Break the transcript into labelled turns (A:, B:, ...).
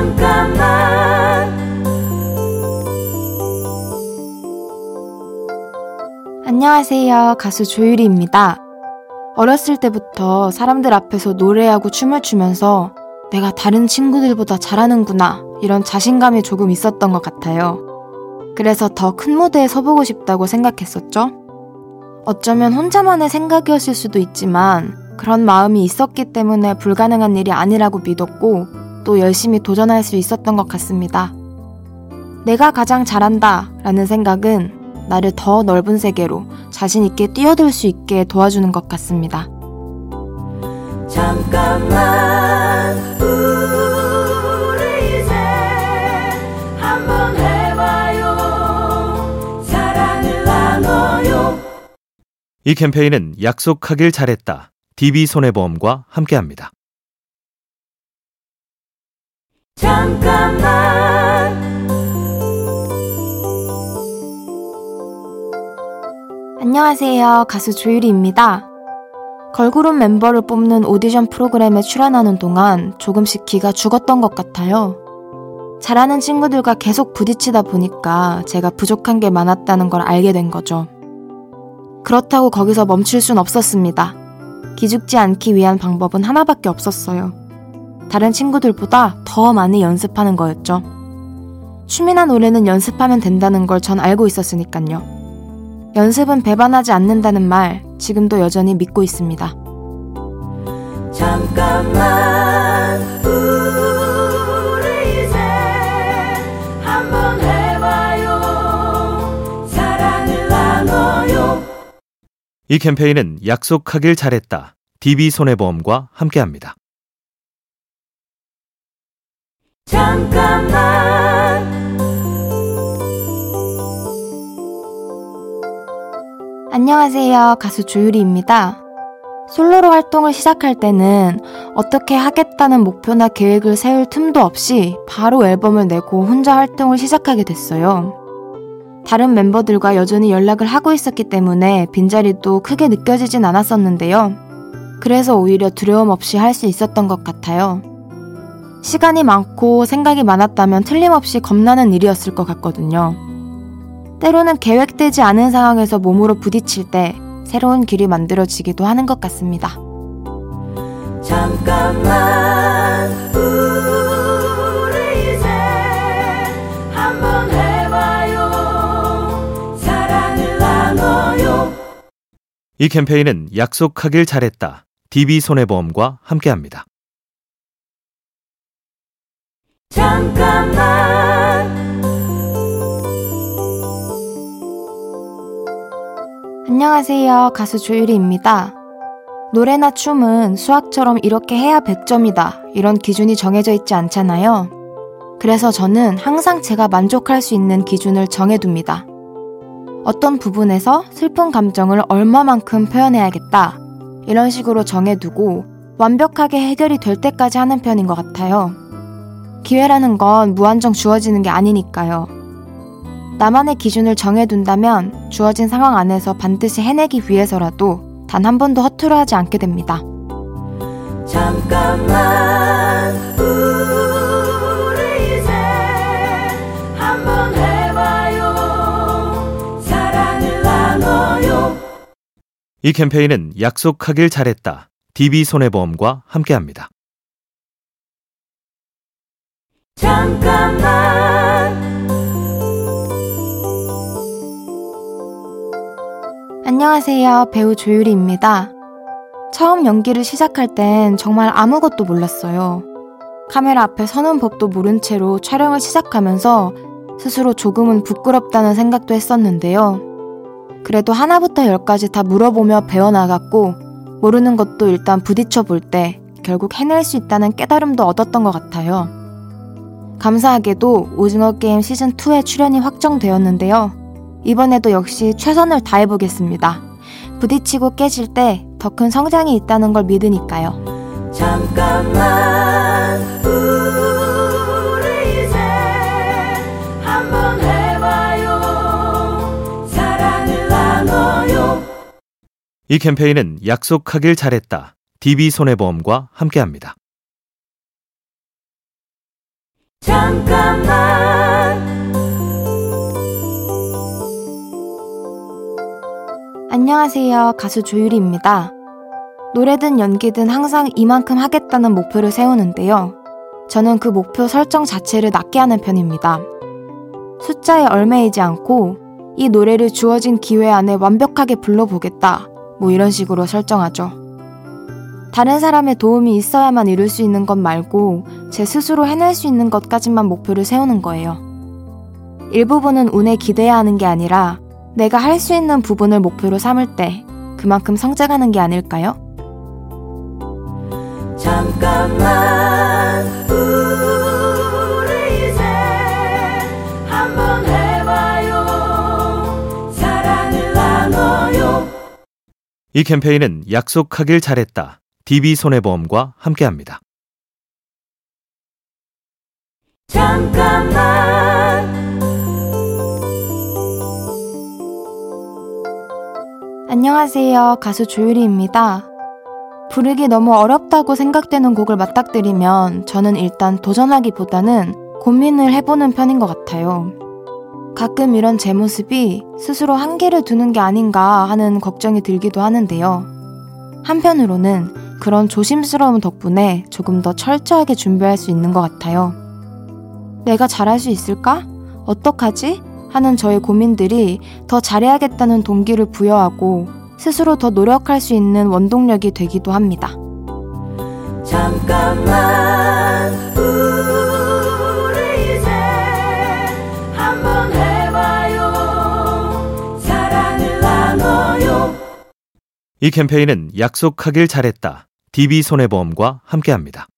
A: 잠깐만
B: 안녕하세요. 가수 조유리입니다. 어렸을 때부터 사람들 앞에서 노래하고 춤을 추면서 내가 다른 친구들보다 잘하는구나 이런 자신감이 조금 있었던 것 같아요. 그래서 더 큰 무대에 서보고 싶다고 생각했었죠. 어쩌면 혼자만의 생각이었을 수도 있지만 그런 마음이 있었기 때문에 불가능한 일이 아니라고 믿었고 또 열심히 도전할 수 있었던 것 같습니다. 내가 가장 잘한다 라는 생각은 나를 더 넓은 세계로 자신있게 뛰어들 수 있게 도와주는 것 같습니다.
A: 잠깐만 우리 이제 한번 해봐요 사랑을 나눠요
C: 이 캠페인은 약속하길 잘했다. DB손해보험과 함께합니다.
A: 잠깐만
B: 안녕하세요. 가수 조유리입니다. 걸그룹 멤버를 뽑는 오디션 프로그램에 출연하는 동안 조금씩 기가 죽었던 것 같아요. 잘하는 친구들과 계속 부딪히다 보니까 제가 부족한 게 많았다는 걸 알게 된 거죠. 그렇다고 거기서 멈출 순 없었습니다. 기죽지 않기 위한 방법은 하나밖에 없었어요. 다른 친구들보다 더 많이 연습하는 거였죠. 춤이나 노래는 연습하면 된다는 걸 전 알고 있었으니까요. 연습은 배반하지 않는다는 말 지금도 여전히 믿고 있습니다.
A: 잠깐만 우리 이제 한번 해봐요 사랑을 나눠요
C: 이 캠페인은 약속하길 잘했다. DB손해보험과 함께합니다.
A: 잠깐만
B: 안녕하세요. 가수 조유리입니다. 솔로로 활동을 시작할 때는 어떻게 하겠다는 목표나 계획을 세울 틈도 없이 바로 앨범을 내고 혼자 활동을 시작하게 됐어요. 다른 멤버들과 여전히 연락을 하고 있었기 때문에 빈자리도 크게 느껴지진 않았었는데요. 그래서 오히려 두려움 없이 할 수 있었던 것 같아요. 시간이 많고 생각이 많았다면 틀림없이 겁나는 일이었을 것 같거든요. 때로는 계획되지 않은 상황에서 몸으로 부딪힐 때 새로운 길이 만들어지기도 하는 것 같습니다.
A: 잠깐만 우리 이제 한번 해봐요 사랑을 나눠요
C: 이 캠페인은 약속하길 잘했다. DB손해보험과 함께합니다.
A: 잠깐만
B: 안녕하세요. 가수 조유리입니다. 노래나 춤은 수학처럼 이렇게 해야 100점이다. 이런 기준이 정해져 있지 않잖아요. 그래서 저는 항상 제가 만족할 수 있는 기준을 정해둡니다. 어떤 부분에서 슬픈 감정을 얼마만큼 표현해야겠다. 이런 식으로 정해두고 완벽하게 해결이 될 때까지 하는 편인 것 같아요. 기회라는 건 무한정 주어지는 게 아니니까요. 나만의 기준을 정해둔다면 주어진 상황 안에서 반드시 해내기 위해서라도 단 한 번도 허투루 하지 않게 됩니다.
A: 잠깐만 우리 이제 한번 해봐요 사랑을 나눠요
C: 이 캠페인은 약속하길 잘했다. DB손해보험과 함께합니다.
A: 잠깐만
B: 안녕하세요. 배우 조유리입니다. 처음 연기를 시작할 땐 정말 아무것도 몰랐어요. 카메라 앞에 서는 법도 모른 채로 촬영을 시작하면서 스스로 조금은 부끄럽다는 생각도 했었는데요. 그래도 하나부터 열까지 다 물어보며 배워나갔고, 모르는 것도 일단 부딪혀 볼 때 결국 해낼 수 있다는 깨달음도 얻었던 것 같아요. 감사하게도 오징어 게임 시즌2에 출연이 확정되었는데요. 이번에도 역시 최선을 다해보겠습니다. 부딪히고 깨질 때 더 큰 성장이 있다는 걸 믿으니까요.
A: 잠깐만 우리 이제 한번 해봐요 사랑을 나눠요
C: 이 캠페인은 약속하길 잘했다. DB손해보험과 함께합니다.
A: 잠깐만
B: 안녕하세요. 가수 조유리입니다. 노래든 연기든 항상 이만큼 하겠다는 목표를 세우는데요. 저는 그 목표 설정 자체를 낮게 하는 편입니다. 숫자에 얼매이지 않고 이 노래를 주어진 기회 안에 완벽하게 불러보겠다. 뭐 이런 식으로 설정하죠. 다른 사람의 도움이 있어야만 이룰 수 있는 것 말고 제 스스로 해낼 수 있는 것까지만 목표를 세우는 거예요. 일부분은 운에 기대야 하는 게 아니라 내가 할 수 있는 부분을 목표로 삼을 때 그만큼 성장하는 게 아닐까요?
A: 잠깐만 우리 이제 한번 해봐요 사랑을 나눠요
C: 이 캠페인은 약속하길 잘했다. DB손해보험과 함께합니다.
A: 잠깐만
B: 안녕하세요. 가수 조유리입니다. 부르기 너무 어렵다고 생각되는 곡을 맞닥뜨리면 저는 일단 도전하기보다는 고민을 해보는 편인 것 같아요. 가끔 이런 제 모습이 스스로 한계를 두는 게 아닌가 하는 걱정이 들기도 하는데요. 한편으로는 그런 조심스러움 덕분에 조금 더 철저하게 준비할 수 있는 것 같아요. 내가 잘할 수 있을까? 어떡하지? 하는 저의 고민들이 더 잘해야겠다는 동기를 부여하고 스스로 더 노력할 수 있는 원동력이 되기도 합니다.
A: 잠깐만 우리 이제 한번 해봐요 사랑을 나눠요
C: 이 캠페인은 약속하길 잘했다. DB손해보험과 함께합니다.